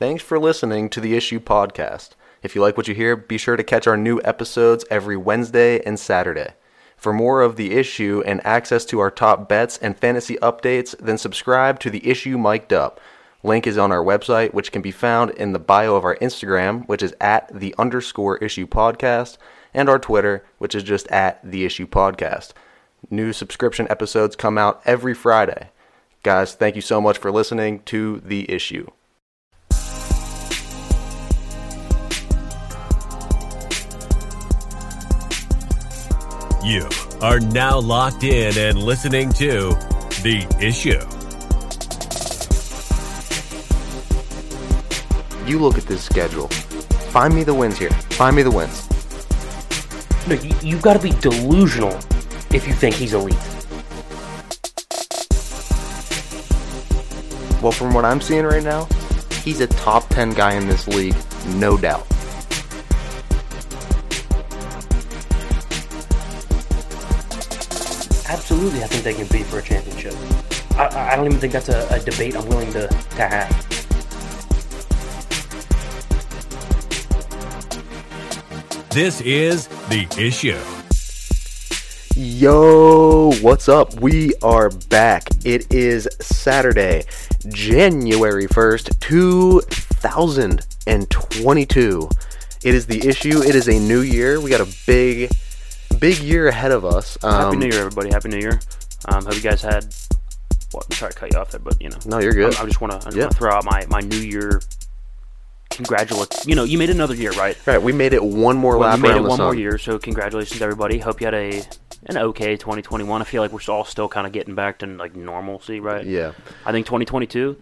Thanks for listening to the Issue Podcast. If you like what you hear, be sure to catch our new episodes every Wednesday and Saturday. For more of the issue and access to our top bets and fantasy updates, then subscribe to the issue mic'd up. Link is on our website, which can be found in the bio of our Instagram, which is at the underscore issue podcast, and our Twitter, which is just at the issue podcast. New subscription episodes come out every Friday. Guys, thank you so much for listening to The Issue. You are now locked in and listening to The Issue. You look at this schedule. Find me the wins here. Find me the wins. No, you, you've got to be delusional if you think he's elite. Well, from what I'm seeing right now, he's a top 10 guy in this league, no doubt. Absolutely, I think they can beat for a championship. I- I, I don't even think that's a, a debate I'm willing to, to have. This is The Issue. Yo, what's up? We are back. It is Saturday, January 1st, 2022. It is the issue. It is a new year. We got a big, big year ahead of us. Happy Um, New Year, everybody. Happy New Year. Um, hope you guys had. Well, I'm sorry to cut you off there, but you know. No, you're good. I, I just want to. Yeah. throw out my my New Year. congratulations. You know, you made another year, right? Right, we made it one more Well, lap you made it one sun. more year, so congratulations, everybody. Hope you had a an okay 2021. I feel like we're all still kind of getting back to like normalcy, right? Yeah. I think 2022,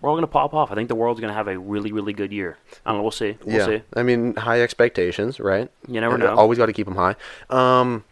we're all gonna pop off. I think the world's gonna have a really, really good year. I don't know. We'll see. We'll yeah. see. I mean, high expectations, right? You never And know. Always got to keep them high. Um,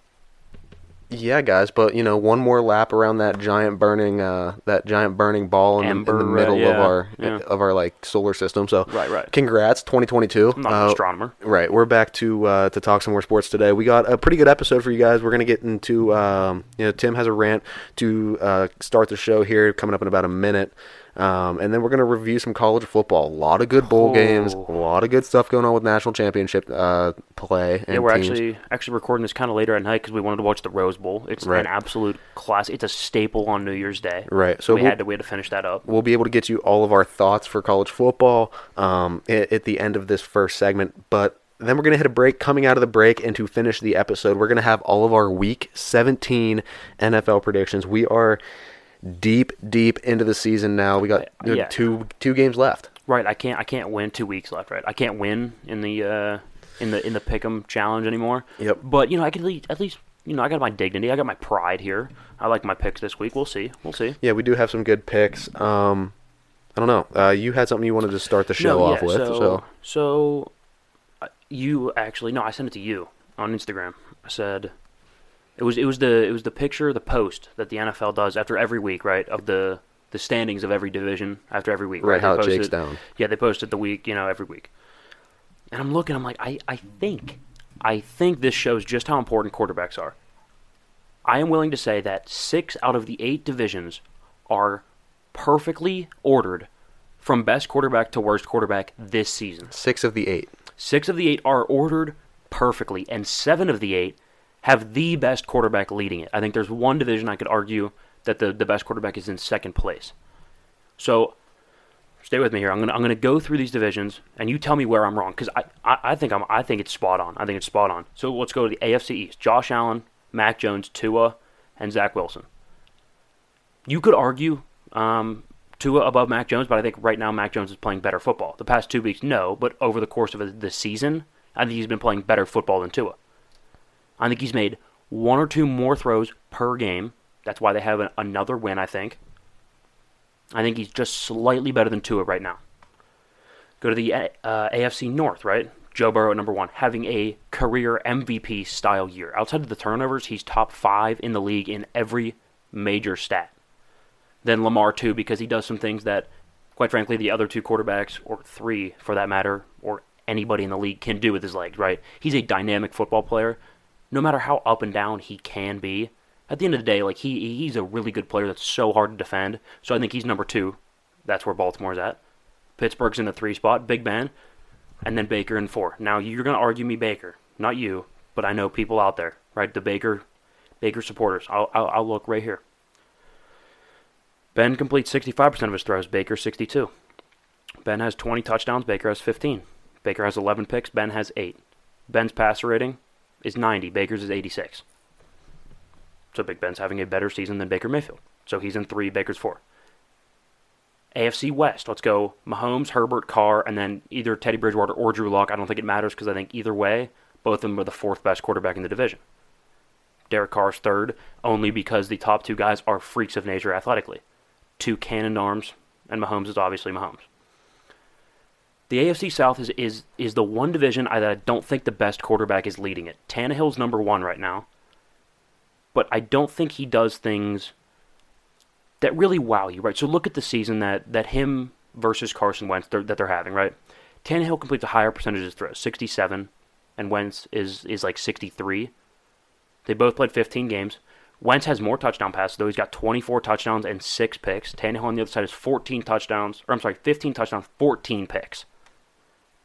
yeah, guys, but you know, one more lap around that giant burning, uh, that giant burning ball in, the, in the uh, middle of our yeah. of our like solar system. So, Right, right. Congrats, 2022. I'm not an Uh, astronomer. Right, we're back to uh, to talk some more sports today. We got a pretty good episode for you guys. We're gonna get into um, you know Tim has a rant to uh, start the show here coming up in about a minute, um, and then we're gonna review some college football. A lot of good bowl games, a Oh. lot of good stuff going on with national championship uh, play. And Yeah, we're teams. actually actually recording this kind of later at night because we wanted to watch the Rose Bowl. It's Right. an absolute class. It's a staple on New Year's Day. Right, so we we'll- had to we had to finish that up. we'll be able to get you all of our thoughts for college football um, at, at the end of this first segment. But then we're going to hit a break. Coming out of the break and to finish the episode, we're going to have all of our Week 17 NFL predictions. We are deep, deep into the season now. We got Uh, yeah. two two games left. Right, I can't I can't win two weeks left. Right, I can't win in the uh, in the in the pick'em challenge anymore. Yep. But you know, I can at least, at least you know I got my dignity. I got my pride here. I like my picks this week. We'll see. We'll see. Yeah, we do have some good picks. Um, I don't know. Uh, you had something you wanted to start the show No, off yeah, with, So, so so uh, you actually no, I sent it to you on Instagram. I said it was it was the it was the picture, the post that the NFL does after every week, right? Of the the standings of every division after every week. Right, They how it posted- shakes down. Yeah, they posted the week, you know, every week. And I'm looking, I'm like, I, I think, I think this shows just how important quarterbacks are. I am willing to say that six out of the eight divisions are perfectly ordered from best quarterback to worst quarterback this season. six of the eight. Six of the eight are ordered perfectly, and seven of the eight have the best quarterback leading it. I think there's one division I could argue that the, the best quarterback is in second place. So stay with me here. I'm gonna I'm gonna go through these divisions, and you tell me where I'm wrong because I, I I think I'm I think it's spot on. I think it's spot on. So let's go to the AFC East: Josh Allen, Mac Jones, Tua, and Zach Wilson. You could argue um, Tua above Mac Jones, but I think right now Mac Jones is playing better football. The past two weeks, no, but over the course of the season, I think he's been playing better football than Tua. I think he's made one or two more throws per game. That's why they have an, another win, I think. I think he's just slightly better than Tua right now. Go to the uh, AFC North, right? Joe Burrow at number one, having a career MVP style year. Outside of the turnovers, he's top five in the league in every major stat. Then Lamar, too, because he does some things that, quite frankly, the other two quarterbacks, or three for that matter, or anybody in the league can do with his legs, right? He's a dynamic football player. No matter how up and down he can be, at the end of the day, like he he's a really good player that's so hard to defend. So I think he's number two. That's where Baltimore's at. Pittsburgh's in the three spot, Big Ben, and then Baker in four. Now you're to argue me Baker, not you, but I know people out there, right? The Baker, Baker supporters. I'll, I'll, I'll look right here. Ben completes 65% of his throws. Baker 62. Ben has 20 touchdowns. Baker has 15. Baker has 11 picks. Ben has eight. Ben's passer rating is 90. Baker's is 86. So Big Ben's having a better season than Baker Mayfield. So he's in three. Baker's four. AFC West. Let's go Mahomes, Herbert, Carr, and then either Teddy Bridgewater or Drew Lock. I don't think it matters because I think either way, both of them are the fourth best quarterback in the division. Derek Carr's third, only because the top two guys are freaks of nature athletically. Two cannon arms, and Mahomes is obviously Mahomes. The AFC South is is is the one division I, that I don't think the best quarterback is leading it. Tannehill's number one right now, but I don't think he does things that really wow you, right? So look at the season that that him versus Carson Wentz they're, that they're having, right? Tannehill completes a higher percentage of throws, 67, and Wentz is is like 63. They both played 15 games. Wentz has more touchdown passes, though. He's got 24 touchdowns and six picks. Tannehill on the other side has 14 touchdowns, or I'm sorry, 15 touchdowns, 14 picks.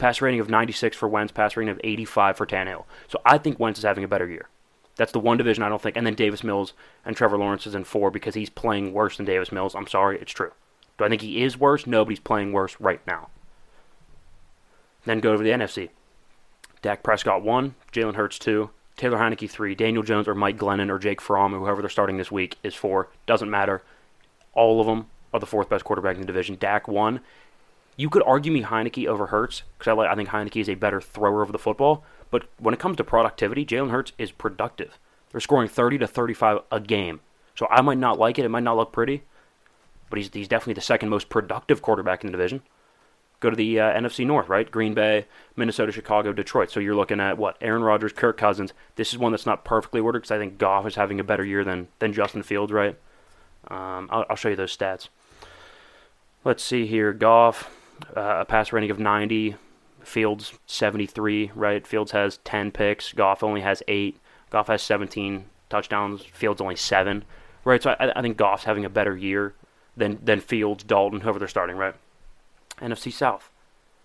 Pass rating of 96 for Wentz, pass rating of 85 for Tannehill. So I think Wentz is having a better year. That's the one division I don't think. And then Davis Mills and Trevor Lawrence is in four because he's playing worse than Davis Mills. I'm sorry, it's true. Do I think he is worse? No, but he's playing worse right now. Then go over the NFC. Dak Prescott one, Jalen Hurts two, Taylor Heinicke three, Daniel Jones or Mike Glennon or Jake Fromm whoever they're starting this week is four. Doesn't matter. All of them are the fourth best quarterback in the division. Dak one. You could argue me Heinicke over Hurts because I, like, I think Heinicke is a better thrower of the football. But when it comes to productivity, Jalen Hurts is productive. They're scoring 30 to 35 a game. So I might not like it. It might not look pretty. But he's, he's definitely the second most productive quarterback in the division. Go to the uh, NFC North, right? Green Bay, Minnesota, Chicago, Detroit. So you're looking at what? Aaron Rodgers, Kirk Cousins. This is one that's not perfectly ordered because I think Goff is having a better year than, than Justin Fields, right? Um, I'll, I'll show you those stats. Let's see here. Goff, uh, a pass rating of 90. Fields 73, right? Fields has 10 picks. Goff only has eight. Goff has 17 touchdowns. Fields only seven, right? So I, I think Goff's having a better year than than Fields, Dalton, whoever they're starting, right? NFC South.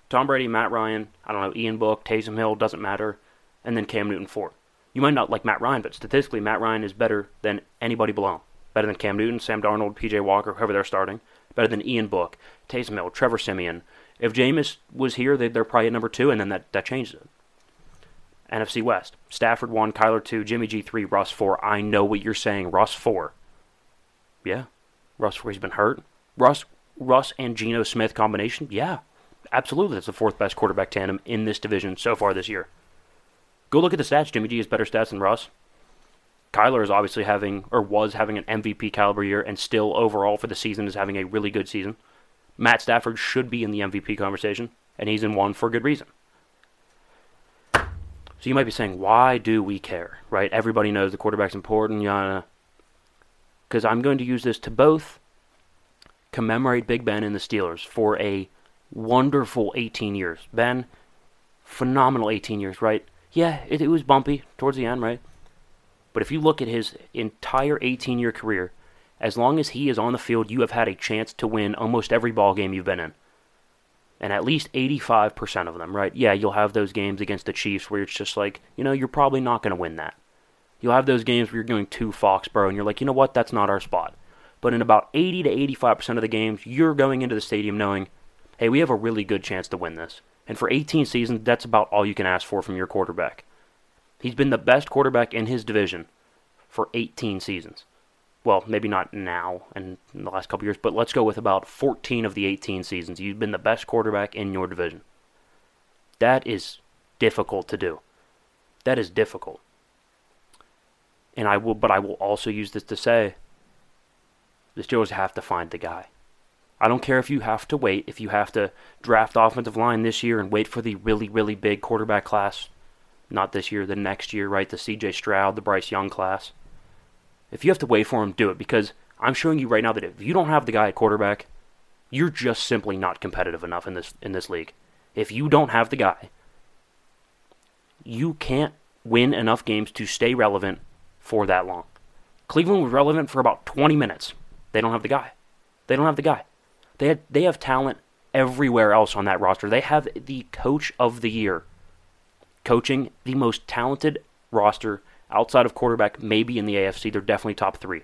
Tom Brady, Matt Ryan, I don't know, Ian Book, Taysom Hill, doesn't matter, and then Cam Newton four. You might not like Matt Ryan, but statistically, Matt Ryan is better than anybody below. Better than Cam Newton, Sam Darnold, P.J. Walker, whoever they're starting. Better than Ian Book, Taysom Hill, Trevor Siemian, if Jameis was here, they, are probably at number two, and then that, that changes it. NFC West. Stafford 1, Kyler 2, Jimmy G 3, Russ 4. I know what you're saying. Russ 4. Yeah. Russ 4. He's been hurt. Russ Russ and Geno Smith combination? Yeah. Absolutely. That's the fourth best quarterback tandem in this division so far this year. Go look at the stats. Jimmy G has better stats than Russ. Kyler is obviously having, or was having an MVP caliber year, and still overall for the season is having a really good season. Matt Stafford should be in the MVP conversation, and he's in one for good reason. So you might be saying, why do we care, right? Everybody knows the quarterback's important, yana. Because I'm going to use this to both commemorate Big Ben and the Steelers for a wonderful 18 years. Ben, phenomenal 18 years, right? Yeah, it, it was bumpy towards the end, right? But if you look at his entire 18 year career, as long as he is on the field, you have had a chance to win almost every ball game you've been in. And at least 85% of them, right? Yeah, you'll have those games against the Chiefs where it's just like, you know, you're probably not going to win that. You'll have those games where you're going to Foxborough and you're like, you know what, that's not our spot. But in about 80 to 85% of the games, you're going into the stadium knowing, hey, we have a really good chance to win this. And for 18 seasons, that's about all you can ask for from your quarterback. He's been the best quarterback in his division for 18 seasons well, maybe not now and in the last couple years, but let's go with about 14 of the 18 seasons. You've been the best quarterback in your division. That is difficult to do. That is difficult. And I will, but I will also use this to say the Steelers have to find the guy. I don't care if you have to wait, if you have to draft offensive line this year and wait for the really, really big quarterback class. Not this year, the next year, right? The CJ Stroud, the Bryce Young class. If you have to wait for him, do it because I'm showing you right now that if you don't have the guy at quarterback, you're just simply not competitive enough in this in this league. If you don't have the guy, you can't win enough games to stay relevant for that long. Cleveland was relevant for about 20 minutes. They don't have the guy. They don't have the guy. They had they have talent everywhere else on that roster. They have the coach of the year coaching the most talented roster outside of quarterback, maybe in the AFC. They're definitely top three.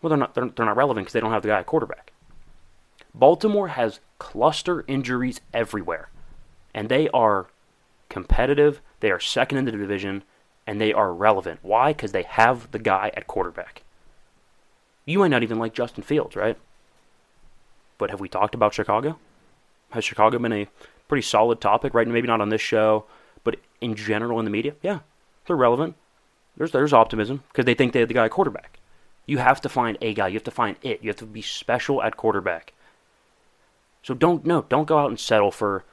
Well, they're not. They're, they're not relevant because they don't have the guy at quarterback. Baltimore has cluster injuries everywhere, and they are competitive. They are second in the division, and they are relevant. Why? Because they have the guy at quarterback. You might not even like Justin Fields, right? But have we talked about Chicago? Has Chicago been a pretty solid topic, right? Maybe not on this show, but in general in the media. Yeah, they're relevant. There's there's optimism because they think they have the guy quarterback. You have to find a guy. You have to find it. You have to be special at quarterback. So don't no, don't go out and settle for.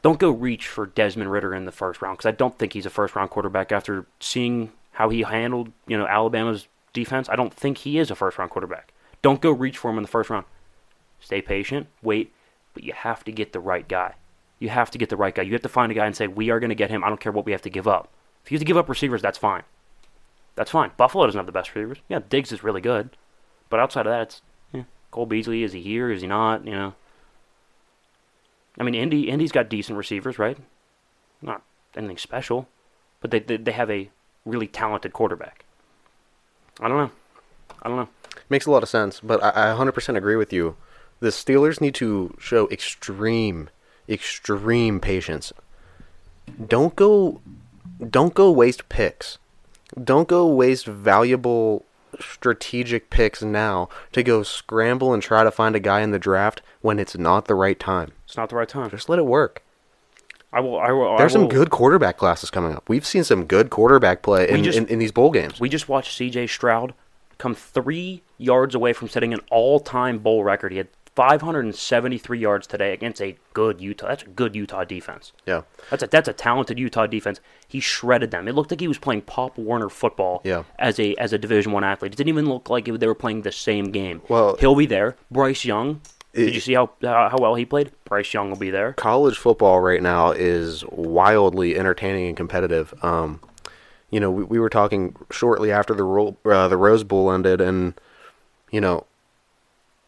Don't go reach for Desmond Ridder in the first round because I don't think he's a first round quarterback after seeing how he handled you know Alabama's defense. I don't think he is a first round quarterback. Don't go reach for him in the first round. Stay patient, wait, but you have to get the right guy. You have to get the right guy. You have to find a guy and say, we are going to get him. I don't care what we have to give up. If you have to give up receivers, that's fine. That's fine. Buffalo doesn't have the best receivers. Yeah, Diggs is really good. But outside of that, it's yeah, Cole Beasley. Is he here? Is he not? You know. I mean, Indy Indy's got decent receivers, right? Not anything special, but they they, they have a really talented quarterback. I don't know. I don't know. Makes a lot of sense, but I, I 100% agree with you. The Steelers need to show extreme, extreme patience. Don't go, don't go waste picks. Don't go waste valuable strategic picks now to go scramble and try to find a guy in the draft when it's not the right time. It's not the right time. Just let it work. I will. I will. There's I will, some good quarterback classes coming up. We've seen some good quarterback play in, just- in, in these bowl games. We just watched C.J. Stroud come three yards away from setting an all-time bowl record. He had 573 yards today against a good Utah. That's a good Utah defense. yeah. That's a that's a talented Utah defense. He shredded them. It looked like he was playing Pop Warner football Yeah. as a as a Division One athlete. It didn't even look like it, they were playing the same game. Well- he'll be there. Bryce Young. Did you see how how how well he played? Bryce Young will be there. college football right now is wildly entertaining and competitive. Um, you know, we, we were talking shortly after the Ro- uh, the Rose Bowl ended, and you know,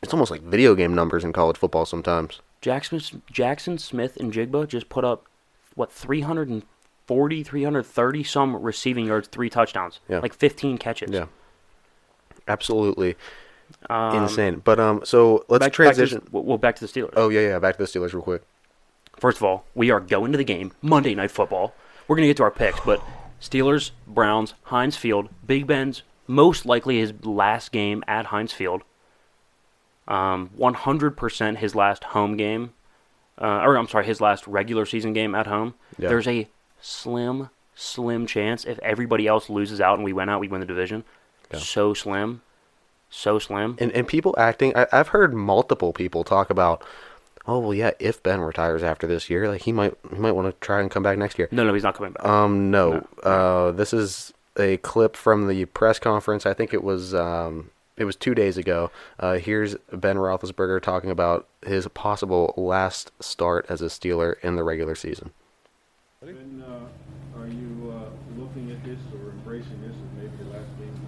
it's almost like video game numbers in college football sometimes. Jackson Jaxon Smith-Njigba just put up what 340, 330 some receiving yards, three touchdowns, Yeah. like 15 catches. Yeah, absolutely Um, insane. But um, so let's back- back to transition. well, back to the Steelers. oh yeah, yeah. Back to the Steelers real quick. First of all, we are going to the game Monday Night Football. We're going to get to our picks, but Steelers, Browns, Heinz Field, Big Ben's most likely his last game at Heinz Field. Um, 100% his last home game, uh, or I'm sorry, his last regular season game at home. Yeah. There's a slim, slim chance if everybody else loses out and we win out, we win the division. So slim, so slim. And and people acting. I, I've heard multiple people talk about. Oh well, yeah. If Ben retires after this year, like he might he might want to try and come back next year. no, no, he's not coming back. Um, no. Uh, this is a clip from the press conference. I think it was um, it was two days ago. Uh, here's Ben Roethlisberger talking about his possible last start as a Steeler in the regular season. And uh, are you uh, looking at this or embracing this as maybe the last game?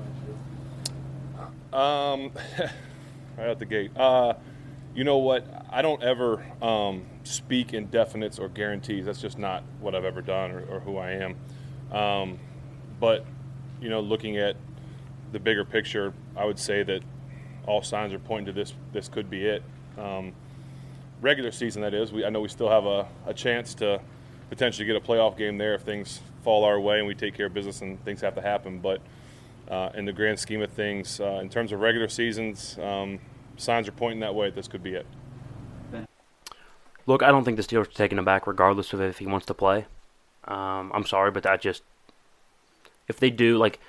Um, right out the gate. Uh, you know what? I don't ever um, speak in definites or guarantees. That's just not what I've ever done or, or who I am. Um, but you know, looking at the bigger picture, I would say that all signs are pointing to this. This could be it. Um, regular season, that is. We, I know we still have a, a chance to potentially get a playoff game there if things fall our way and we take care of business and things have to happen. But uh, in the grand scheme of things, uh, in terms of regular seasons, um, signs are pointing that way. This could be it. Look, I don't think the Steelers are taking him back, regardless of if he wants to play. Um, I'm sorry, but that just if they do, like,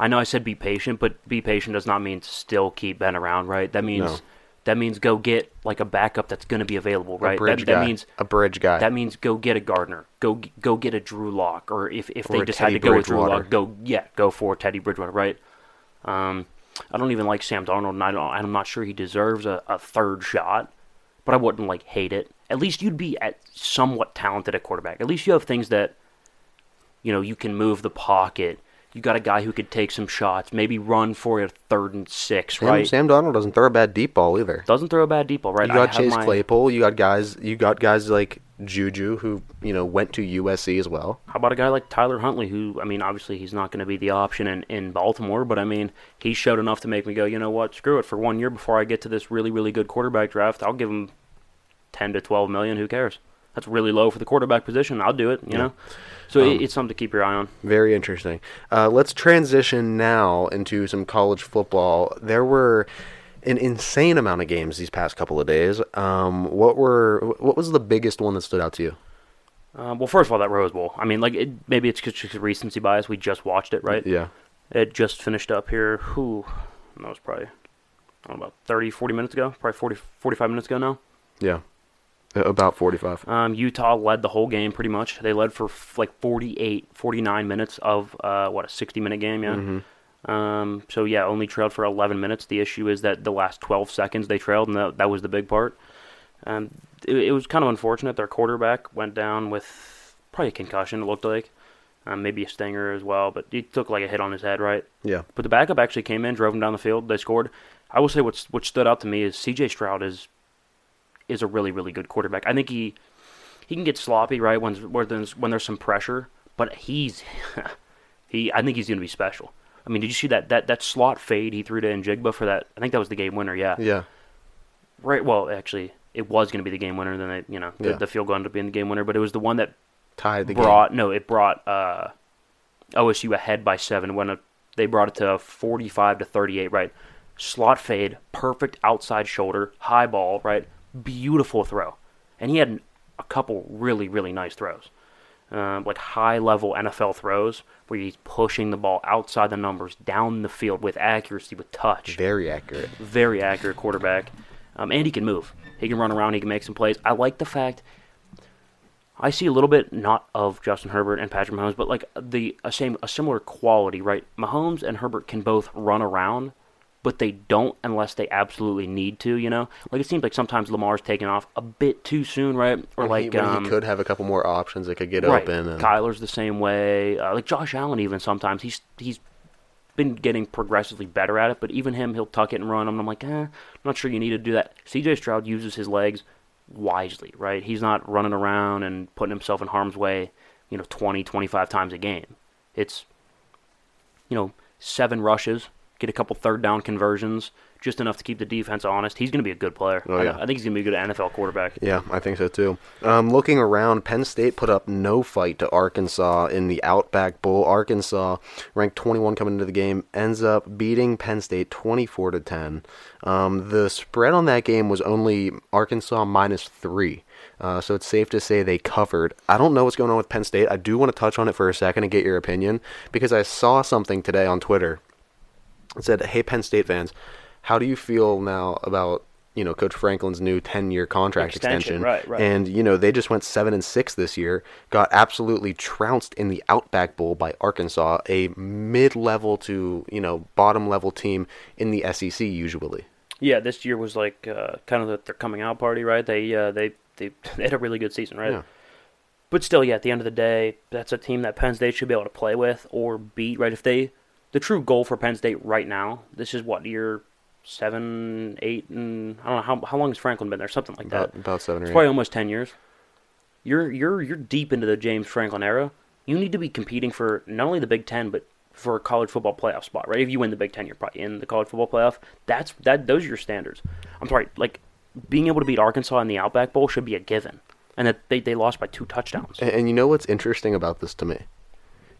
I know I said be patient, but be patient does not mean still keep Ben around, right? That means No. that means go get like a backup that's going to be available, right? A bridge that, guy. that means a bridge guy. that means go get a Gardner, go go get a Drew Lock, or if if Or they a decide Teddy to go with Drew Bridgewater. Lock, go yeah, go for Teddy Bridgewater, right? Um, I don't even like Sam Darnold, and I don't, I'm not sure he deserves a, a third shot, but I wouldn't like hate it. At least you'd be at somewhat talented at quarterback. At least you have things that, you know, you can move the pocket, You got a guy who could take some shots, maybe run for a third and six, right? Sam Darnold doesn't throw a bad deep ball either. Doesn't throw a bad deep ball, right? You got Chase my- Claypool. You got guys. You got guys like Juju, who you know went to USC as well. How about a guy like Tyler Huntley, who, I mean, obviously he's not going to be the option in, in Baltimore, but I mean, he showed enough to make me go, you know what, screw it. For one year before I get to this really, really good quarterback draft, I'll give him 10 to 12 million. Who cares? That's really low for the quarterback position. I'll do it, you know? So Um, it, it's something to keep your eye on. Very interesting. Uh, let's transition now into some college football. There were an insane amount of games these past couple of days. Um, what were what was the biggest one that stood out to you? Uh, well, first of all, that Rose Bowl. I mean, like, it, maybe it's just recency bias. We just watched it, right? Yeah. It just finished up here. Who? That was probably, I don't know, about 30, 40 minutes ago. Probably 40, 45 minutes ago now. Yeah. Uh, About 45. Um, Utah led the whole game pretty much. They led for f- like 48, 49 minutes of uh, what a 60 minute game, yeah. Um, so yeah, only trailed for 11 minutes. The issue is that the last 12 seconds they trailed, and that, that was the big part. Um, it, it was kind of unfortunate. Their quarterback went down with probably a concussion. It looked like, um, maybe a stinger as well, but he took like a hit on his head, right? Yeah. But the backup actually came in, drove him down the field. They scored. I will say what's what stood out to me is C.J. Stroud is is a really really good quarterback. I think he he can get sloppy right when where there's when there's some pressure, but he's he I think he's going to be special. I mean, did you see that that that slot fade he threw to Njigba for that? I think that was the game winner. Yeah. Yeah. Right. Well, actually, it was going to be the game winner. Then they, you know, the, Yeah. the field goal ended up being the game winner, but it was the one that Tied the brought no, it brought uh, OSU ahead by seven when it, they brought it to forty-five to thirty-eight. Right, slot fade, perfect outside shoulder, high ball. Right, beautiful throw, and he had a couple really really nice throws, um, like high-level NFL throws where he's pushing the ball outside the numbers down the field with accuracy, with touch. Very accurate. very accurate quarterback, um, and he can move. He can run around. He can make some plays. I like the fact. I see a little bit not of Justin Herbert and Patrick Mahomes, but like the a same a similar quality, right? Mahomes and Herbert can both run around, but they don't unless they absolutely need to. You know, like it seems like sometimes Lamar's taking off a bit too soon, right? Or When like when um, he could have a couple more options that could get right. open. And, Kyler's the same way. Uh, like Josh Allen, even sometimes he's he's been getting progressively better at it. But even him, he'll tuck it and run. And I'm like, eh, I'm not sure you need to do that. C.J. Stroud uses his legs wisely, right? He's not running around and putting himself in harm's way, you know, 20, 25 times a game. It's, you know, seven rushes, get a couple third down conversions, just enough to keep the defense honest. He's going to be a good player. Oh, I- I, think he's going to be a good NFL quarterback. Yeah, I think so too. Um, looking around, Penn State put up no fight to Arkansas in the Outback Bowl. Arkansas, ranked 21 coming into the game, ends up beating Penn State 24 to 10. Um, the spread on that game was only Arkansas minus three. Uh, so it's safe to say they covered. I don't know what's going on with Penn State. I do want to touch on it for a second and get your opinion because I saw something today on Twitter. Said, "Hey Penn State fans, how do you feel now about you know Coach Franklin's new ten-year contract Extension, extension? right, right. And you know they just went seven and six this year, got absolutely trounced in the Outback Bowl by Arkansas, a mid-level to you know bottom-level team in the SEC usually. Yeah, this year was like uh, kind of the, their coming out party, right? They uh, they they they had a really good season, right? Yeah. But still, yeah, at the end of the day, that's a team that Penn State should be able to play with or beat, right? If they, the true goal for Penn State right now, this is what year seven, eight, and I don't know how how long has Franklin been there, something like About that. about seven or It's eight. probably almost ten years. You're you're you're deep into the James Franklin era. You need to be competing for not only the Big Ten, but for a college football playoff spot, right? If you win the Big Ten, you're probably in the college football playoff. That's that. Those are your standards. I'm sorry, like being able to beat Arkansas in the Outback Bowl should be a given, and that they they lost by two touchdowns. And, and you know what's interesting about this to me?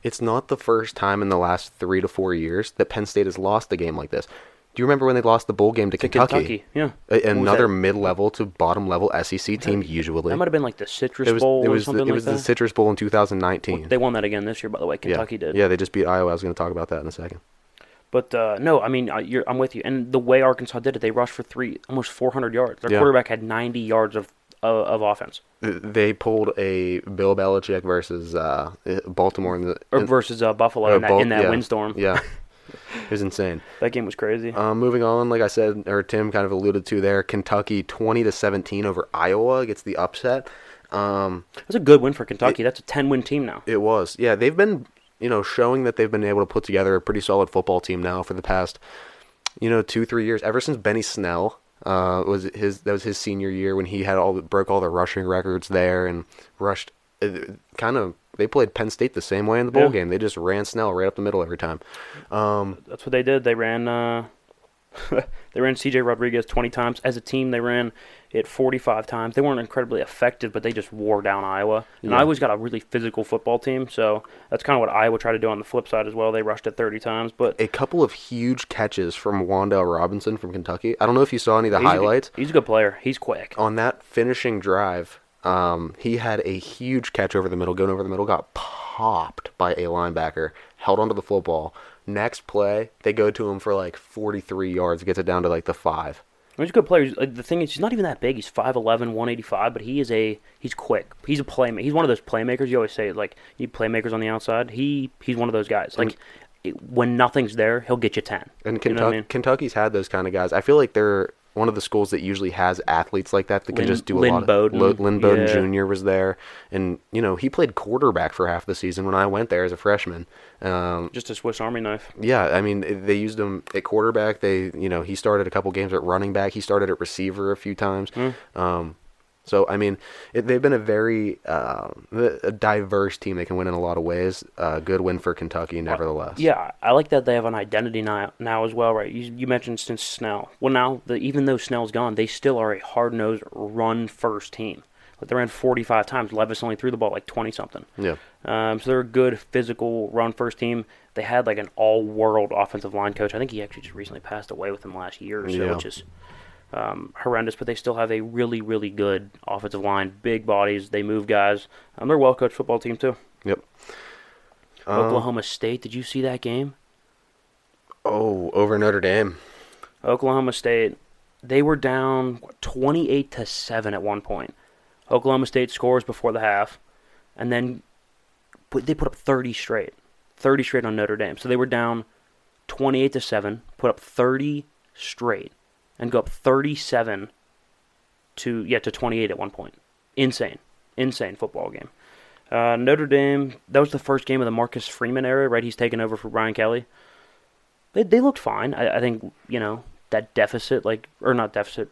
It's not the first time in the last three to four years that Penn State has lost a game like this. Do you remember when they lost the bowl game to, To Kentucky? Kentucky, yeah. A- another mid-level to bottom-level SEC team usually. That might have been like the Citrus it was Bowl it or was the, it was like the. Citrus Bowl in 2019. They won that again this year, by the way. Kentucky yeah. did. Yeah, they just beat Iowa. I was going to talk about that in a second. But uh, no, I mean, you're, I'm with you. And the way Arkansas did it, they rushed for three, almost 400 yards. Their Yeah. quarterback had 90 yards of uh, of offense, They pulled a Bill Belichick versus uh, Baltimore in the or in- versus uh, Buffalo in that, Bal- in that yeah, windstorm. Yeah, it was insane. That game was crazy. Um, moving on, like I said, or Tim kind of alluded to there, Kentucky 20 to 17 over Iowa gets the upset. Um, That's a good win for Kentucky. That's a 10 win team now. It was. Yeah, they've been you know, showing that they've been able to put together a pretty solid football team now for the past, you know, two three years. Ever since Benny Snell uh, was his that was his senior year when he had all the, broke all the rushing records there and rushed. Uh, kind of they played Penn State the same way in the bowl Yeah. game. They just ran Snell right up the middle every time. Um, That's what they did. They ran. Uh, they ran C.J. Rodriguez 20 times as a team. They ran it 45 times. They weren't incredibly effective, but they just wore down Iowa. And Yeah. Iowa's got a really physical football team, so that's kind of what Iowa tried to do on the flip side as well. They rushed it 30 times, but a couple of huge catches from Wan'Dale Robinson from Kentucky. I don't know if you saw any of the he's a good- highlights. he's a good player. He's quick. on that finishing drive, um, he had a huge catch over the middle, going over the middle, got popped by a linebacker, held onto the football. Next play, they go to him for like 43 yards, gets it down to like the five. He's a good player. Like, the thing is, he's not even that big. He's 5'11", 185, but he is a he's quick. He's a playmaker. He's one of those playmakers. You always say like you need playmakers on the outside. He he's one of those guys. Like it, when nothing's there, he'll get you ten. And You know I mean? Kentucky's had those kind of guys. I feel like they're one of the schools that usually has athletes like that that can Lynn- just do a Lynn lot. Bowden, Of, Lynn Bowden yeah. Jr. was there, and you know he played quarterback for half the season when I went there as a freshman. Um, Just a Swiss Army knife. Yeah, I mean they used him at quarterback. They, you know, he started a couple games at running back. He started at receiver a few times. Hmm. Um, so I mean, it, they've been a very uh, a diverse team. They can win in a lot of ways. Uh, good win for Kentucky, nevertheless. Yeah, I like that they have an identity now, now as well, right? You, you mentioned since Snell. Well, now the, even though Snell's gone, they still are a hard nosed run first team. Like they ran 45 times. Levis only threw the ball like 20 something. yeah, Um, so they're a good physical run first team. They had like an all world offensive line coach. I think he actually just recently passed away within the last year or so, Yeah. which is um, horrendous. But they still have a really, really good offensive line. Big bodies. They move guys. Um, they're a well coached football team too. yep. Um, Oklahoma State. Did you see that game? Oh, over Notre Dame. Oklahoma State, they were down 28 to 7 at one point. Oklahoma State scores before the half and then put, they put up 30 straight. 30 straight on Notre Dame. So they were down 28 to 7, put up 30 straight and go up 37 to yeah, to 28 at one point. Insane. Insane football game. Uh, Notre Dame, that was the first game of the Marcus Freeman era, right? He's taken over for Brian Kelly they they looked fine. I, I think you know that deficit, like or not deficit,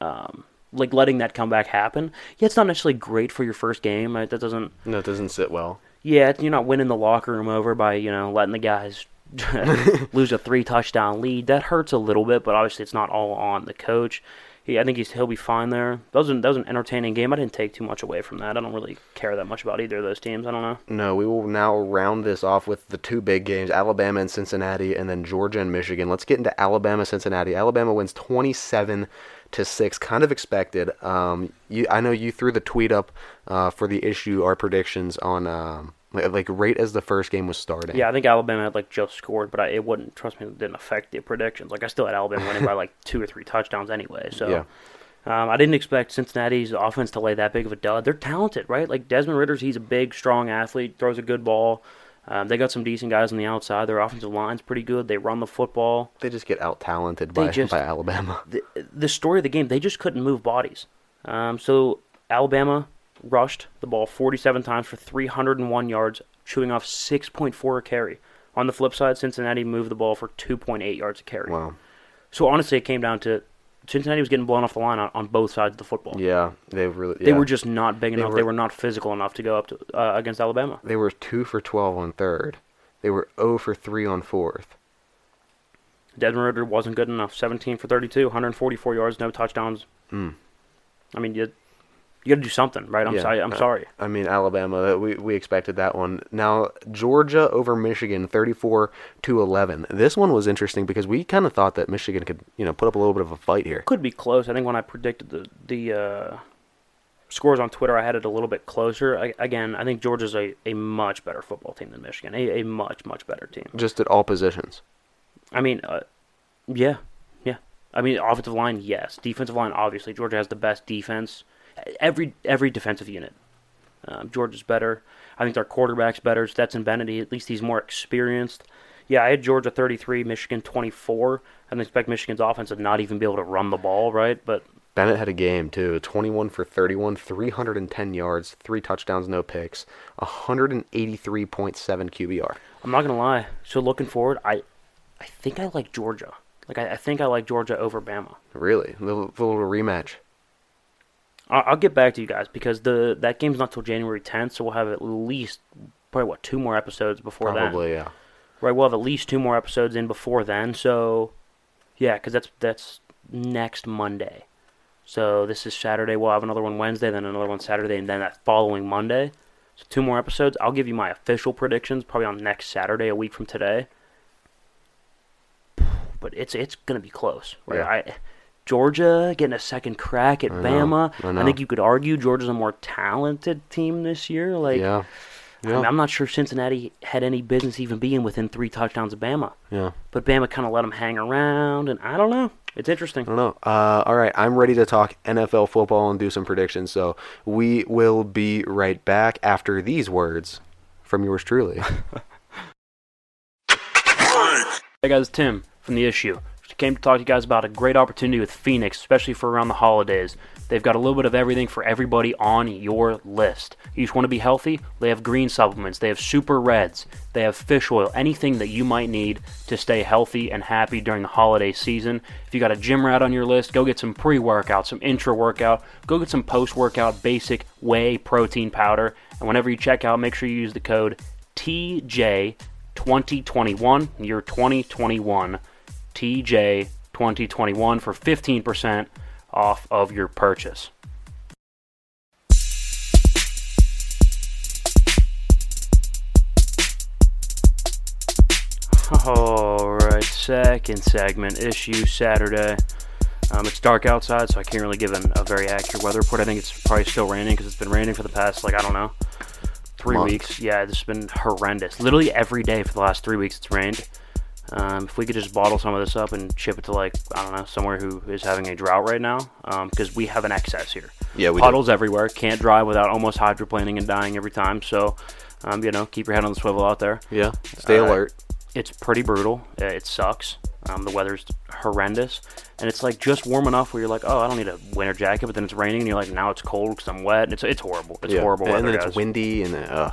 um, like letting that comeback happen. Yeah, it's not necessarily great for your first game. Right? That doesn't. No, it doesn't sit well. Yeah, you're not winning the locker room over by you know letting the guys lose a three touchdown lead. That hurts a little bit, but obviously it's not all on the coach. He, I think he's he'll be fine there. That was an, that was an entertaining game. I didn't take too much away from that. I don't really care that much about either of those teams. I don't know. No, we will now round this off with the two big games, Alabama and Cincinnati, and then Georgia and Michigan. Let's get into Alabama Cincinnati. Alabama wins 27 to 6, kind of expected. Um, you, I know you threw the tweet up uh, for the issue, our predictions on um, like right as the first game was starting. Yeah, I think Alabama had like just scored, but I, it wouldn't. Trust me, it didn't affect the predictions. Like I still had Alabama winning by like two or three touchdowns anyway. So Yeah. um, I didn't expect Cincinnati's offense to lay that big of a dud. They're talented, right? Like Desmond Ridder's, he's a big, strong athlete, throws a good ball. Um, they got some decent guys on the outside. Their offensive line's pretty good. They run the football. They just get out talented by, just- by Alabama. The, the story of the game, they just couldn't move bodies. Um, so Alabama rushed the ball 47 times for 301 yards, chewing off 6.4 a carry. On the flip side, Cincinnati moved the ball for 2.8 yards a carry. Wow. So honestly, it came down to Cincinnati was getting blown off the line on, on both sides of the football. Yeah, they really. They were just not big enough. were- they were not physical enough to go up to uh, against Alabama. They were two for 12 on third. They were 0 for 3 on fourth. Desmond Ridder wasn't good enough. 17 for 32, 144 yards, no touchdowns. Mm. I mean, you got to do something, right? I'm Yeah, sorry. I'm uh, sorry. I mean Alabama. We we expected that one. Now Georgia over Michigan, thirty-four to eleven. This one was interesting because we kind of thought that Michigan could, you know, put up a little bit of a fight here. Could be close. I think when I predicted the the uh, scores on Twitter, I had it a little bit closer. I, again, I think Georgia's a, a much better football team than Michigan. A, a much much better team. Just at all positions. I mean, uh, yeah, yeah. I mean, offensive line, yes. Defensive line, obviously, Georgia has the best defense. Every every defensive unit, um, Georgia's better. I think their quarterback's better. Stetson Bennett, at least he's more experienced. Yeah, I had Georgia 33, Michigan 24. I didn't expect Michigan's offense to not even be able to run the ball, right? But Bennett had a game too. 21 for 31, 310 yards, three touchdowns, no picks, 183.7 QBR. I'm not gonna lie. So looking forward, I, I think I like Georgia. Like I, I think I like Georgia over Bama. Really, the little, the little rematch. I'll, I'll get back to you guys because the that game's not till January 10th, so we'll have at least probably what two more episodes before that. Probably, yeah. Right, we'll have at least two more episodes in before then. So, yeah, because that's that's next Monday. So this is Saturday. We'll have another one Wednesday, then another one Saturday, and then that following Monday. So two more episodes. I'll give you my official predictions probably on next Saturday, a week from today. But it's it's gonna be close, right? Yeah. I, Georgia getting a second crack at I know, Bama. I know. think you could argue Georgia's a more talented team this year. Like, yeah. I Yeah. mean, I'm not sure Cincinnati had any business even being within three touchdowns of Bama. yeah. But Bama kind of let them hang around, and I don't know. It's interesting. I don't know. Uh, all right, I'm ready to talk NFL football and do some predictions. So we will be right back after these words from yours truly. Hey guys, it's Tim from The Issue. Came to talk to you guys about a great opportunity with Phoenix, especially for around the holidays. They've got a little bit of everything for everybody on your list. You just want to be healthy? They have green supplements, they have super reds, they have fish oil, anything that you might need to stay healthy and happy during the holiday season. If you got a gym rat on your list, go get some pre workout, some intra workout, go get some post workout basic whey protein powder. And whenever you check out, make sure you use the code TJ 2021, year 2021, TJ 2021 for 15% off of your purchase. Alright, second segment, issue Saturday. Um, it's dark outside, so I can't really give an, a very accurate weather report. I think it's probably still raining because it's been raining for the past, like, I don't know, three Month. weeks. Yeah, it's been horrendous. Literally every day for the last three weeks it's rained. Um, if we could just bottle some of this up and ship it to like I don't know somewhere who is having a drought right now, because we have an excess here. Yeah, we do. puddles everywhere. Can't drive without almost hydroplaning and dying every time. So, um, you know, keep your head on the swivel out there. yeah, stay Uh, alert. It's pretty brutal. Uh, It sucks. Um, the weather's horrendous, and it's like just warm enough where you're like, oh, I don't need a winter jacket, but then it's raining, and you're like, now it's cold because I'm wet. And it's it's horrible. It's yeah. horrible and weather, then guys. it's windy and uh,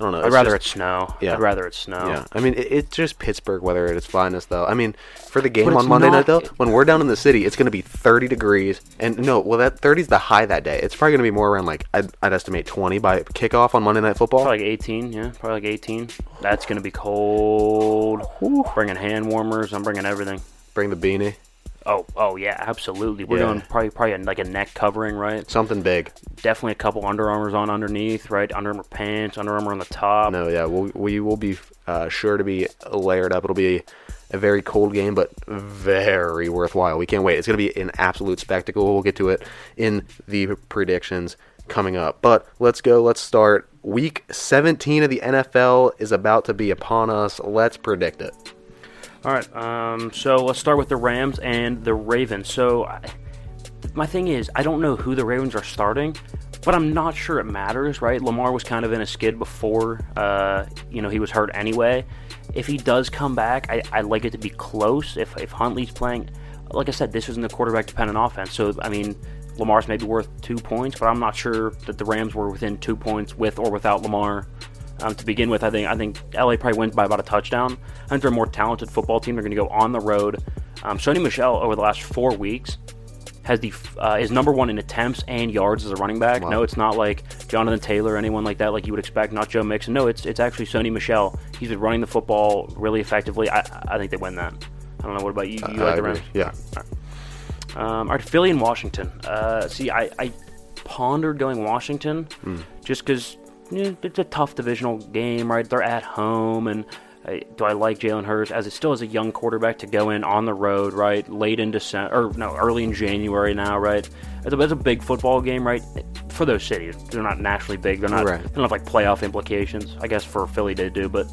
I don't know. I'd it's rather just- it snow. Yeah. I'd rather it snow. Yeah, I mean it, it's just Pittsburgh weather at its finest, though. I mean, for the game on Monday not- night, though, when we're down in the city, it's going to be 30 degrees, and no, well, that 30 is the high that day. It's probably going to be more around like I'd, I'd estimate 20 by kickoff on Monday Night Football. Probably like 18, yeah, probably like 18. That's gonna be cold. Bringing hand warmers. I'm bringing everything. Bring the beanie, Oh, oh yeah, absolutely. We're Yeah. going probably probably a, like a neck covering, right? something big. Definitely a couple Under Armours on underneath, right? Under Armour pants, Under Armour on the top. No, yeah, we'll, we will be uh, sure to be layered up. It'll be a very cold game, but very worthwhile. We can't wait. It's going to be an absolute spectacle. We'll get to it in the predictions coming up. But let's go. Let's start. Week 17 of the NFL is about to be upon us. Let's predict it. All right. Um. So let's start with the Rams and the Ravens. So, I, my thing is, I don't know who the Ravens are starting, but I'm not sure it matters. Right? Lamar was kind of in a skid before. Uh. You know, he was hurt anyway. If he does come back, I I like it to be close. If if Huntley's playing, like I said, this isn't a quarterback dependent offense. So I mean. Lamar's maybe worth two points, but I'm not sure that the Rams were within two points with or without Lamar. Um, to begin with, I think I think LA probably wins by about a touchdown. I think they're a more talented football team. They're going to go on the road. Um, Sony Michel over the last four weeks has the uh, is number one in attempts and yards as a running back. Wow. No, it's not like Jonathan Taylor or anyone like that, like you would expect. Not Joe Mixon. No, it's it's actually Sony Michel. He's been running the football really effectively. I I think they win that. I don't know. What about you? You I like the. Rams? Yeah. Um, all right, Philly and Washington. Uh, see, I, I pondered going Washington just because it's a tough divisional game, right? They're at home, and uh, do I like Jalen Hurts as it still is a young quarterback to go in on the road, right? Late in December, or no, early in January now, right? It's a, it's a big football game, right? For those cities, they're not nationally big. They're not. Right. They don't have like playoff implications. I guess for Philly they do, but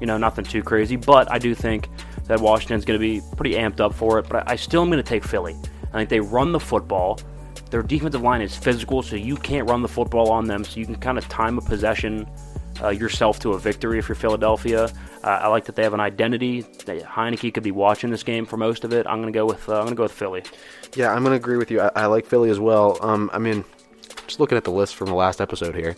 you know, nothing too crazy. But I do think that Washington's going to be pretty amped up for it. But I, I still am going to take Philly. I think they run the football. Their defensive line is physical, so you can't run the football on them. So you can kind of time a possession uh, yourself to a victory if you're Philadelphia. Uh, I like that they have an identity. That Heinicke could be watching this game for most of it. I'm going to go with uh, I'm going to go with Philly. Yeah, I'm gonna agree with you. I, I like Philly as well. Um, I mean, just looking at the list from the last episode here,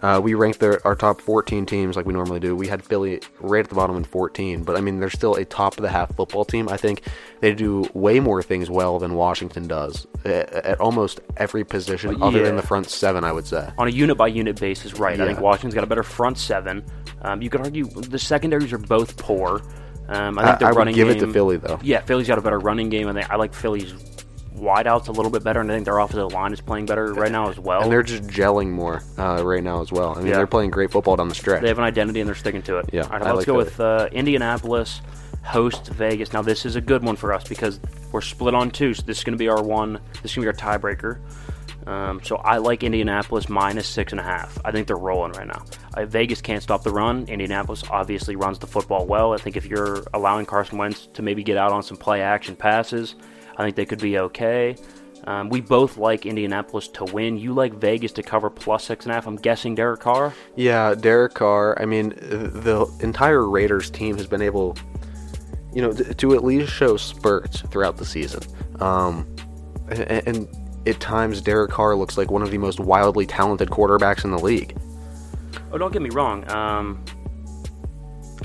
uh, we ranked their, our top 14 teams like we normally do. We had Philly right at the bottom in 14, but I mean, they're still a top of the half football team. I think they do way more things well than Washington does at, at almost every position, other than the front seven. I would say. on a unit by unit basis, right? I think Washington's got a better front seven. Um, you could argue the secondaries are both poor. Um, I I, think their I would running give game, it to Philly though. Yeah, Philly's got a better running game, and they, I like Philly's wideouts a little bit better, and I think their offensive line is playing better right now as well. And they're just gelling more uh, right now as well. I mean, Yeah. they're playing great football down the stretch. They have an identity and they're sticking to it. Yeah, All right, let's like go with uh, Indianapolis host Vegas. Now this is a good one for us because we're split on two. So this is going to be our one. This is going to be our tiebreaker. Um, so I like Indianapolis minus six and a half. I think they're rolling right now. Uh, Vegas can't stop the run. Indianapolis obviously runs the football well. I think if you're allowing Carson Wentz to maybe get out on some play action passes, I think they could be okay. Um, we both like Indianapolis to win. You like Vegas to cover plus six and a half. I'm guessing Derek Carr. Yeah, Derek Carr. I mean, the entire Raiders team has been able, you know, to, to at least show spurts throughout the season. Um, and, and at times, Derek Carr looks like one of the most wildly talented quarterbacks in the league. Oh, don't get me wrong. Um,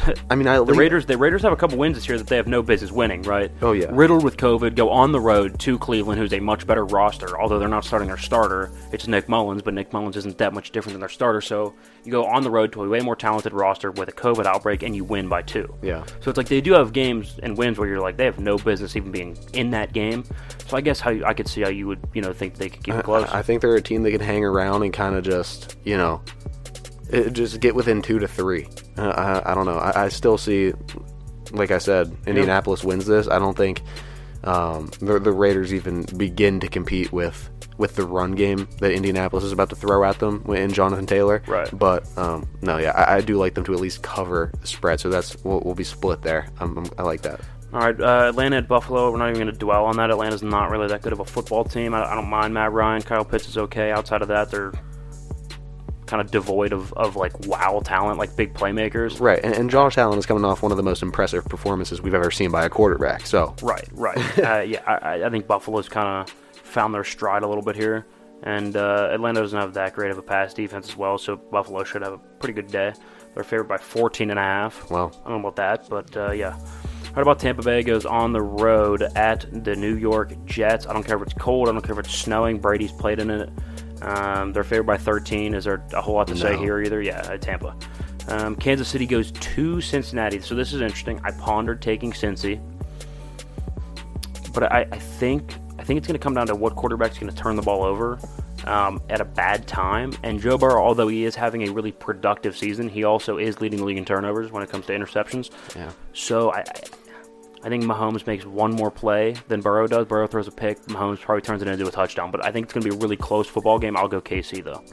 I mean, I The Raiders, the Raiders have a couple wins this year that they have no business winning, right? Oh, yeah. Riddled with COVID, go on the road to Cleveland, who's a much better roster. Although they're not starting their starter, it's Nick Mullens, but Nick Mullens isn't that much different than their starter. So you go on the road to a way more talented roster with a COVID outbreak, and you win by two. Yeah. So it's like they do have games and wins where you're like they have no business even being in that game. So I guess how you, I could see how you would you know think they could keep it close. I, I think they're a team that can hang around and kind of just, you know, just get within two to three. Uh, I, I don't know. I, I still see, like I said, Indianapolis wins this. I don't think um, the, the Raiders even begin to compete with with the run game that Indianapolis is about to throw at them in Jonathan Taylor. Right. But um, no, yeah, I, I do like them to at least cover the spread. So that's we'll, we'll be split there. I'm, I'm, I like that. All right, uh, Atlanta at Buffalo. We're not even going to dwell on that. Atlanta's not really that good of a football team. I, I don't mind Matt Ryan. Kyle Pitts is okay. Outside of that, they're kind of devoid of, of like wow talent, like big playmakers. Right, and, and Josh Allen is coming off one of the most impressive performances we've ever seen by a quarterback. So Right, right. uh, yeah, I, I think Buffalo's kind of found their stride a little bit here, and uh, Atlanta doesn't have that great of a pass defense as well. So Buffalo should have a pretty good day. They're favored by 14 and a half. Well. I don't know about that, but uh, yeah. How about Tampa Bay goes on the road at the New York Jets? I don't care if it's cold. I don't care if it's snowing. Brady's played in it. Um, they're favored by 13. Is there a whole lot to say here either? Yeah, at Tampa. Um, Kansas City goes to Cincinnati. So this is interesting. I pondered taking Cincy, but I, I think I think it's going to come down to what quarterback's going to turn the ball over um, at a bad time. And Joe Burrow, although he is having a really productive season, he also is leading the league in turnovers when it comes to interceptions. Yeah. So I, I- think Mahomes makes one more play than Burrow does. Burrow throws a pick. Mahomes probably turns it into a touchdown. But I think it's going to be a really close football game. I'll go KC though.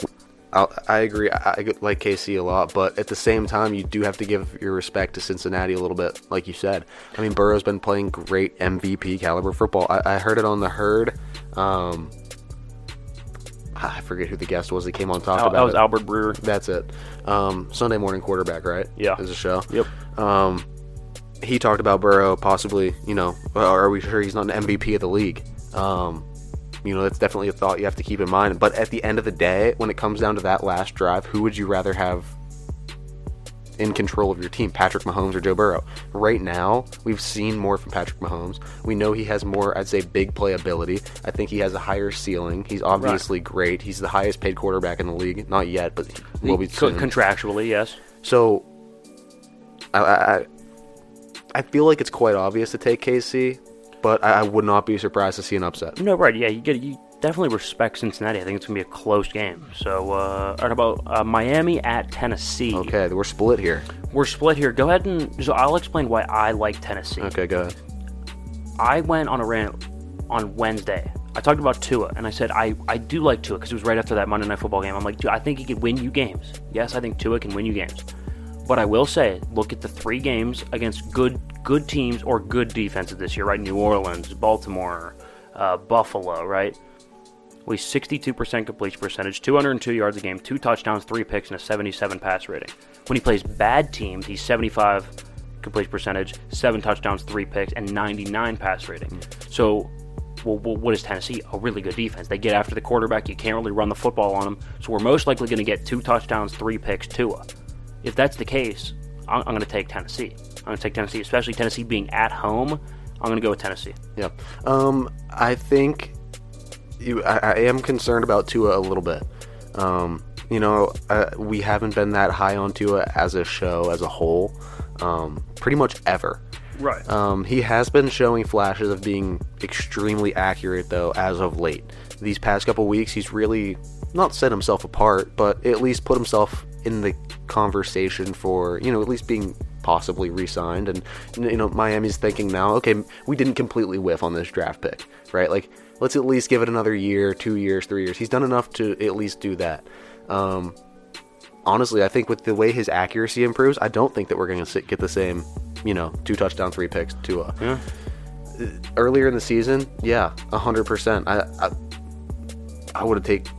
I'll, I agree. I, I like KC a lot, but at the same time, you do have to give your respect to Cincinnati a little bit, like you said. I mean, Burrow's been playing great MVP caliber football. I, I heard it on the herd. Um, I forget who the guest was that came on talked That, about that was it. Albert Breer. That's it. Um, Sunday morning quarterback, right? Yeah. Is a show. Yep. Um, he talked about Burrow possibly. You know, are we sure he's not an MVP of the league? Um, you know, that's definitely a thought you have to keep in mind. But at the end of the day, when it comes down to that last drive, who would you rather have in control of your team, Patrick Mahomes or Joe Burrow? Right now, we've seen more from Patrick Mahomes. We know he has more, I'd say, big play ability. I think he has a higher ceiling. He's obviously great. He's the highest paid quarterback in the league. Not yet, but will be soon. contractually, yes. So, I, I I feel like it's quite obvious to take KC, but I, I would not be surprised to see an upset. No, right. Yeah, you get you definitely respect Cincinnati. I think it's gonna be a close game. So, uh, right, about uh, Miami at Tennessee. Okay, we're split here. We're split here. Go ahead and so I'll explain why I like Tennessee. Okay, go ahead. I went on a rant on Wednesday. I talked about Tua, and I said I, I do like Tua because it was right after that Monday Night Football game. I'm like, dude, I think he could win you games. Yes, I think Tua can win you games. But I will say, look at the three games against good good teams or good defenses this year, right? New Orleans, Baltimore, uh, Buffalo, right? He's 62% completion percentage, 202 yards a game, two touchdowns, three picks, and a 77 pass rating. When he plays bad teams, he's 75 completion percentage, seven touchdowns, three picks, and 99 pass rating. So, well, what is Tennessee? A really good defense. They get after the quarterback. You can't really run the football on them. So we're most likely going to get two touchdowns, three picks, Tua. If that's the case, I'm, I'm going to take Tennessee. I'm going to take Tennessee, especially Tennessee being at home. I'm going to go with Tennessee. Yeah. Um, I think you, I, I am concerned about Tua a little bit. Um, you know, uh, we haven't been that high on Tua as a show as a whole, um, pretty much ever. Right. Um, he has been showing flashes of being extremely accurate, though, as of late. These past couple weeks, he's really not set himself apart, but at least put himself in the conversation for, you know, at least being possibly re-signed. And you know, Miami's thinking now, okay, we didn't completely whiff on this draft pick, right? Like, let's at least give it another year, two years, three years. He's done enough to at least do that. Um, honestly, I think with the way his accuracy improves, I don't think that we're going to get the same, you know, two touchdown, three picks Tua. Yeah. Earlier in the season, yeah, hundred percent. I, I, I would have taken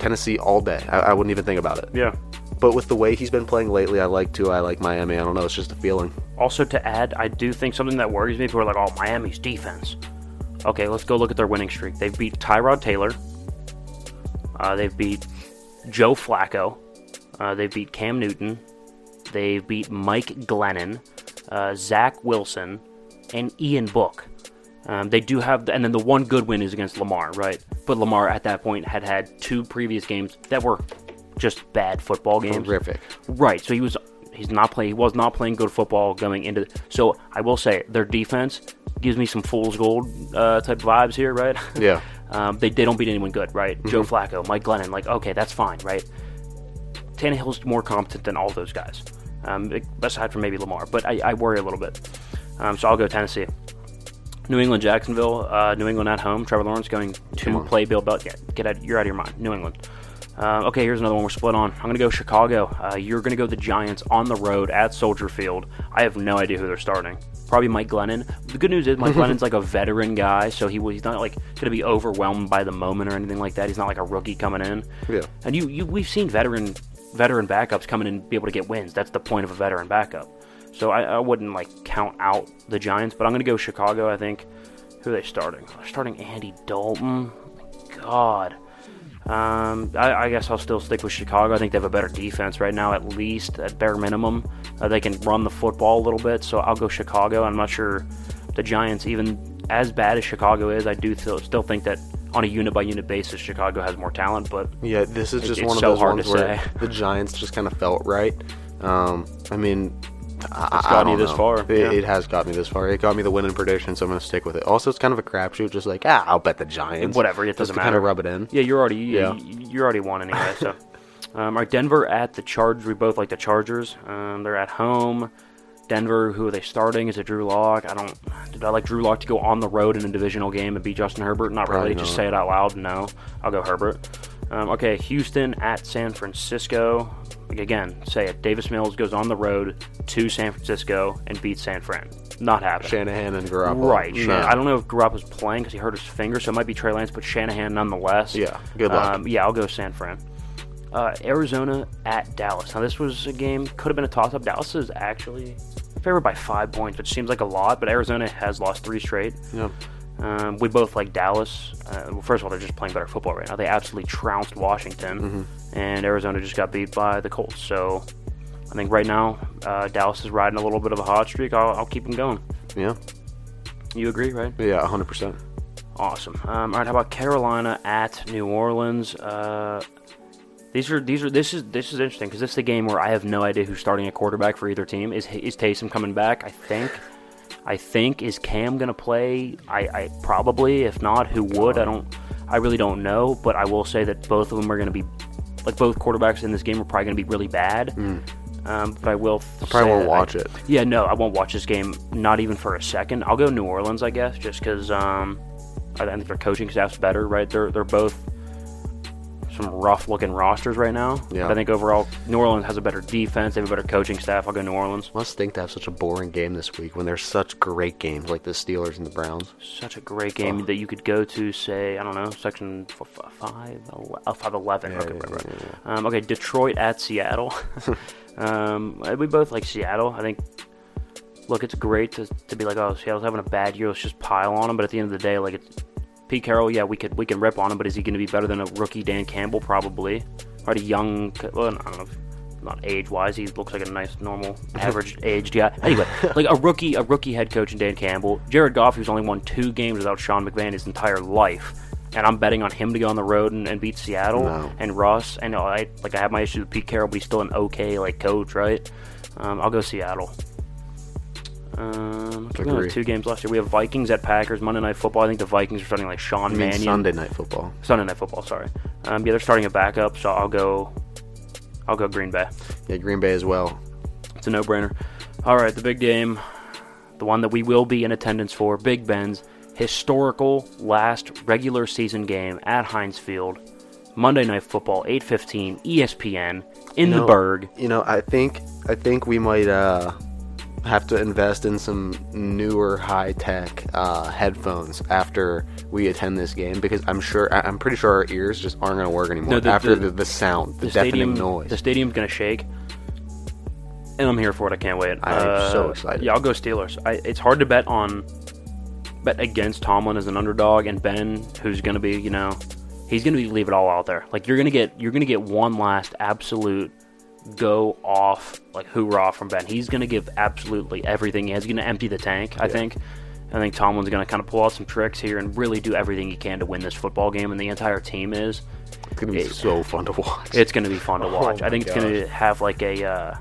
Tennessee all day. I, I wouldn't even think about it. Yeah. But with the way he's been playing lately, I like Tua. I like Miami. I don't know. It's just a feeling. Also, to add, I do think something that worries me. People are like, "Oh, Miami's defense." Okay, let's go look at their winning streak. They've beat Tyrod Taylor. Uh, they've beat Joe Flacco. Uh, they beat Cam Newton. They beat Mike Glennon, uh, Zach Wilson, and Ian Book. Um, they do have, and then the one good win is against Lamar, right? But Lamar at that point had had two previous games that were just bad football games. Horrific. Right. So he was he's not playing he was not playing good football going into so I will say their defense gives me some fool's gold uh, type vibes here, right? Yeah. um, they, they don't beat anyone good, right? Joe Flacco, Mike Glennon, like okay, that's fine, right? Tannehill's more competent than all those guys, um, aside from maybe Lamar, but I, I worry a little bit. Um, so I'll go Tennessee. New England, Jacksonville. Uh, New England at home. Trevor Lawrence going to play Bill Belichick. Yeah, get out. You're out of your mind. New England. Uh, okay, here's another one we're split on. I'm going to go Chicago. Uh, you're going to go the Giants on the road at Soldier Field. I have no idea who they're starting. Probably Mike Glennon. The good news is Mike Glennon's like a veteran guy, so he he's not like going to be overwhelmed by the moment or anything like that. He's not like a rookie coming in. Yeah. And you, you we've seen veteran veteran backups coming in and be able to get wins. That's the point of a veteran backup. So I, I wouldn't like count out the Giants, but I'm going to go Chicago. I think. Who are they starting? They're starting Andy Dalton. God. Um, I, I guess I'll still stick with Chicago. I think they have a better defense right now, at least at bare minimum. Uh, they can run the football a little bit, so I'll go Chicago. I'm not sure the Giants, even as bad as Chicago is, I do still, still think that on a unit by unit basis, Chicago has more talent. But Yeah, this is just it's one of so those hard ones to where say. the Giants just kind of felt right. Um, I mean, It's I gotten you don't this know. far, It, yeah. it has got me this far. It got me the winning prediction, so I'm going to stick with it. Also, it's kind of a crapshoot, just like ah, I'll bet the Giants. whatever, it doesn't to matter. Kind of rub it in. yeah, you're already Yeah. you, you're already won anyway. So, um, all right, Denver at the Chargers. We both like the Chargers. Um, they're at home. Denver, who are they starting? Is it Drew Lock? I don't. Did I like Drew Lock to go on the road in a divisional game and beat Justin Herbert? Not really. Probably Just say it out loud. No, I'll go Herbert. Um, okay, Houston at San Francisco. Again, say it. Davis Mills goes on the road to San Francisco and beats San Fran. Not happening. Shanahan and Garoppolo. Right. No. I don't know if Garoppolo's playing because he hurt his finger, so it might be Trey Lance, but Shanahan nonetheless. Yeah, good luck. Um, yeah, I'll go San Fran. Uh, Arizona at Dallas. Now, this was a game, could have been a toss up. Dallas is actually favored by five points, which seems like a lot, but Arizona has lost three straight. Yeah. Um, we both like Dallas. Uh, well, first of all, they're just playing better football right now. They absolutely trounced Washington, Mm-hmm. and Arizona just got beat by the Colts. So I think right now, uh, Dallas is riding a little bit of a hot streak. I'll, I'll keep them going. Yeah. You agree, right? Yeah. 100. percent Awesome. Um, all right, how about Carolina at New Orleans? Uh, these are these are this is this is interesting because this is a game where I have no idea who's starting a quarterback for either team. Is is Taysom coming back? I think. I think is Cam gonna play? I, I probably. If not, who would? I don't. I really don't know. But I will say that both of them are gonna be like both quarterbacks in this game are probably gonna be really bad. Um, but I will. I probably won't watch it. Yeah, no, I won't watch this game. Not even for a second. I'll go New Orleans, I guess, just because um, I think their coaching staff's better. Right? They're they're both some rough looking rosters right now. Yeah. But I think overall, New Orleans has a better defense. They have a better coaching staff. I'll go New Orleans. Must think to have such a boring game this week when there's such great games like the Steelers and the Browns. Such a great game that you could go to, say, I don't know, section f- f- five, ele- uh, five eleven. okay, right, right. Um, okay, Detroit at Seattle. um, we both like Seattle. I think. Look, it's great to, to be like, oh, Seattle's having a bad year. Let's just pile on them. But at the end of the day, like, it's Pete Carroll. Yeah, we could we can rip on him, but is he going to be better than a rookie Dan Campbell? Probably. Right, a young. Well, I don't know. If, not age wise, he looks like a nice, normal, average aged guy. Anyway, like a rookie, a rookie head coach in Dan Campbell. Jared Goff, who's only won two games without Sean McVay his entire life, and I'm betting on him to go on the road and, and beat Seattle No. and Russ. I know I like I have my issues with Pete Carroll, but he's still an okay like coach, right? Um, I'll go Seattle. Um, we have two games last year. We have Vikings at Packers Monday Night Football. I think the Vikings are starting like Sean I mean Mannion. Sunday night football. Sunday Night Football. Sorry. Um, yeah, they're starting a backup, so I'll go. I'll go Green Bay. Yeah, Green Bay as well. It's a no-brainer. All right, the big game, the one that we will be in attendance for, Big Ben's historical last regular season game at Heinz Field, Monday Night Football, 8:15, ESPN in the No. Berg. You know, I think I think we might uh, have to invest in some newer high tech uh, headphones after we attend this game because I'm sure I- I'm pretty sure our ears just aren't going to work anymore No, the- after the- the, the sound, the, deafening stadium, noise. the stadium's gonna shake, and I'm here for it. I can't wait. I'm Uh, so excited. Yeah, I'll go Steelers. I, it's hard to bet on bet against Tomlin as an underdog, and Ben, who's gonna be, you know, he's gonna be leave it all out there. Like you're gonna get you're gonna get one last absolute go off like hoorah from Ben. He's gonna give absolutely everything he has. He's gonna empty the tank. I think. I think Tomlin's gonna kind of pull out some tricks here and really do everything he can to win this football game, and the entire team is. it's going to be it- so fun to watch. It's going to be fun to watch. Oh I think it's going to have like a uh,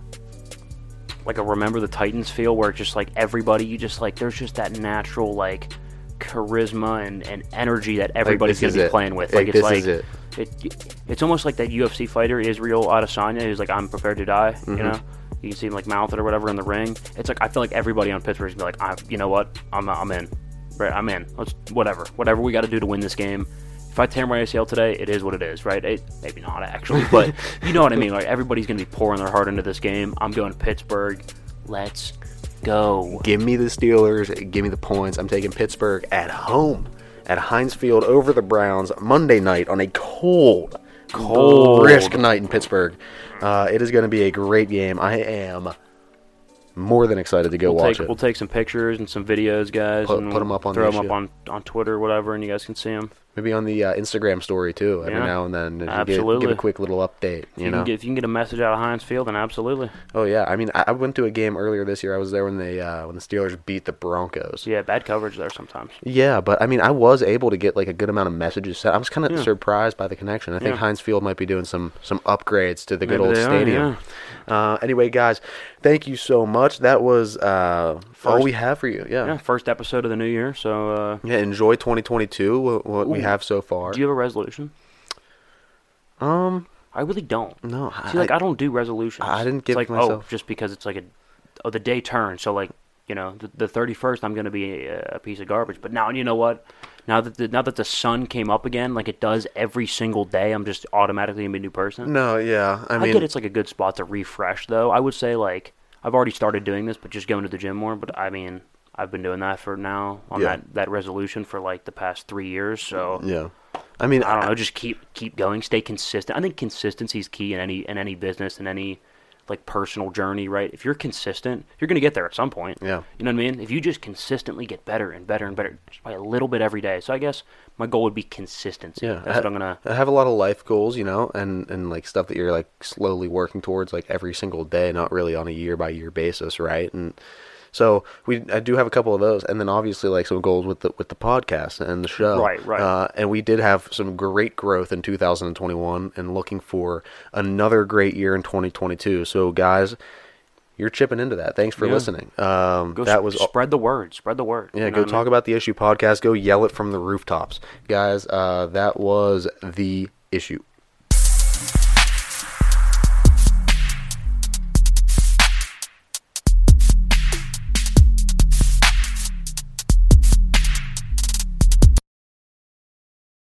like a remember the Titans feel where it's just like everybody you just like there's just that natural like charisma and, and energy that everybody's going to be it. playing with. Like, Like, it's this like is it. It- it's almost like that UFC fighter Israel Adesanya who's like I'm prepared to die, Mm-hmm. you know. You can see him like mouth it or whatever in the ring. It's like I feel like everybody on Pittsburgh's gonna be like, I, you know what, I'm I'm in, right? I'm in. Let's whatever, whatever we got to do to win this game. If I tear my ACL today, it is what it is, right? It, maybe not actually, but you know what I mean. Like everybody's gonna be pouring their heart into this game. I'm going to Pittsburgh. Let's go. Give me the Steelers. Give me the points. I'm taking Pittsburgh at home at Heinz Field over the Browns Monday night on a cold, Cold. brisk night in Pittsburgh. Uh, it is going to be a great game. I am more than excited to go We'll watch take, it. we'll take some pictures and some videos, guys. Put- and put 'em up on throw the them up on on Twitter, or whatever, and you guys can see them. Maybe on the uh, Instagram story too. Every Yeah. now and then, you get- give a quick little update. If you, You know. can get, if you can get a message out of Heinz Field, then absolutely. oh yeah. I mean, I, I went to a game earlier this year. I was there when they uh, when the Steelers beat the Broncos. Yeah, bad coverage there sometimes. Yeah, but I mean, I was able to get like a good amount of messages. sent. I was kind of Yeah. surprised by the connection. I think Yeah. Heinz Field might be doing some some upgrades to the good Maybe old they are, stadium. Uh, anyway, guys, thank you so much. That was uh, all we have for you. Yeah. Yeah, first episode of the new year. So, uh, yeah, enjoy 2022. What, what we have so far. do you have a resolution? um, I really don't. no, See, like I, I, don't do resolutions. I didn't It's give like, myself- oh, just because it's like a, oh, the day turns. So like, you know, the, the 31st, I'm gonna be a, a piece of garbage. But now, you know what? Now that the, now that the sun came up again, like it does every single day, I'm just automatically a new person. no, yeah. I mean I, mean, get it's like a good spot to refresh, though. I would say like I've already started doing this, but just going to the gym more. But I mean, I've been doing that for now on Yeah. that that resolution for like the past three years. So yeah. I mean, I don't know. Just keep keep going. Stay consistent. I think consistency is key in any in any business in any like personal journey. Right? If you're consistent, you're gonna get there at some point. Yeah. You know what I mean? If you just consistently get better and better and better, just by a little bit every day. So I guess my goal would be consistency. Yeah, That's what I'm gonna. I have a lot of life goals, you know, and and like stuff that you're like slowly working towards, like every single day, not really on a year by year basis, right? And so we, I do have a couple of those, and then obviously like some goals with the with the podcast and the show, Right, right. Uh, and we did have some great growth in 2021, and looking for another great year in 2022. So guys. You're chipping into that. Thanks for Yeah. listening. Um, Go that was spread the word. Spread the word. yeah, You know go what I talk mean? about the issue podcast. Go yell it from the rooftops, guys. Uh, that was the issue.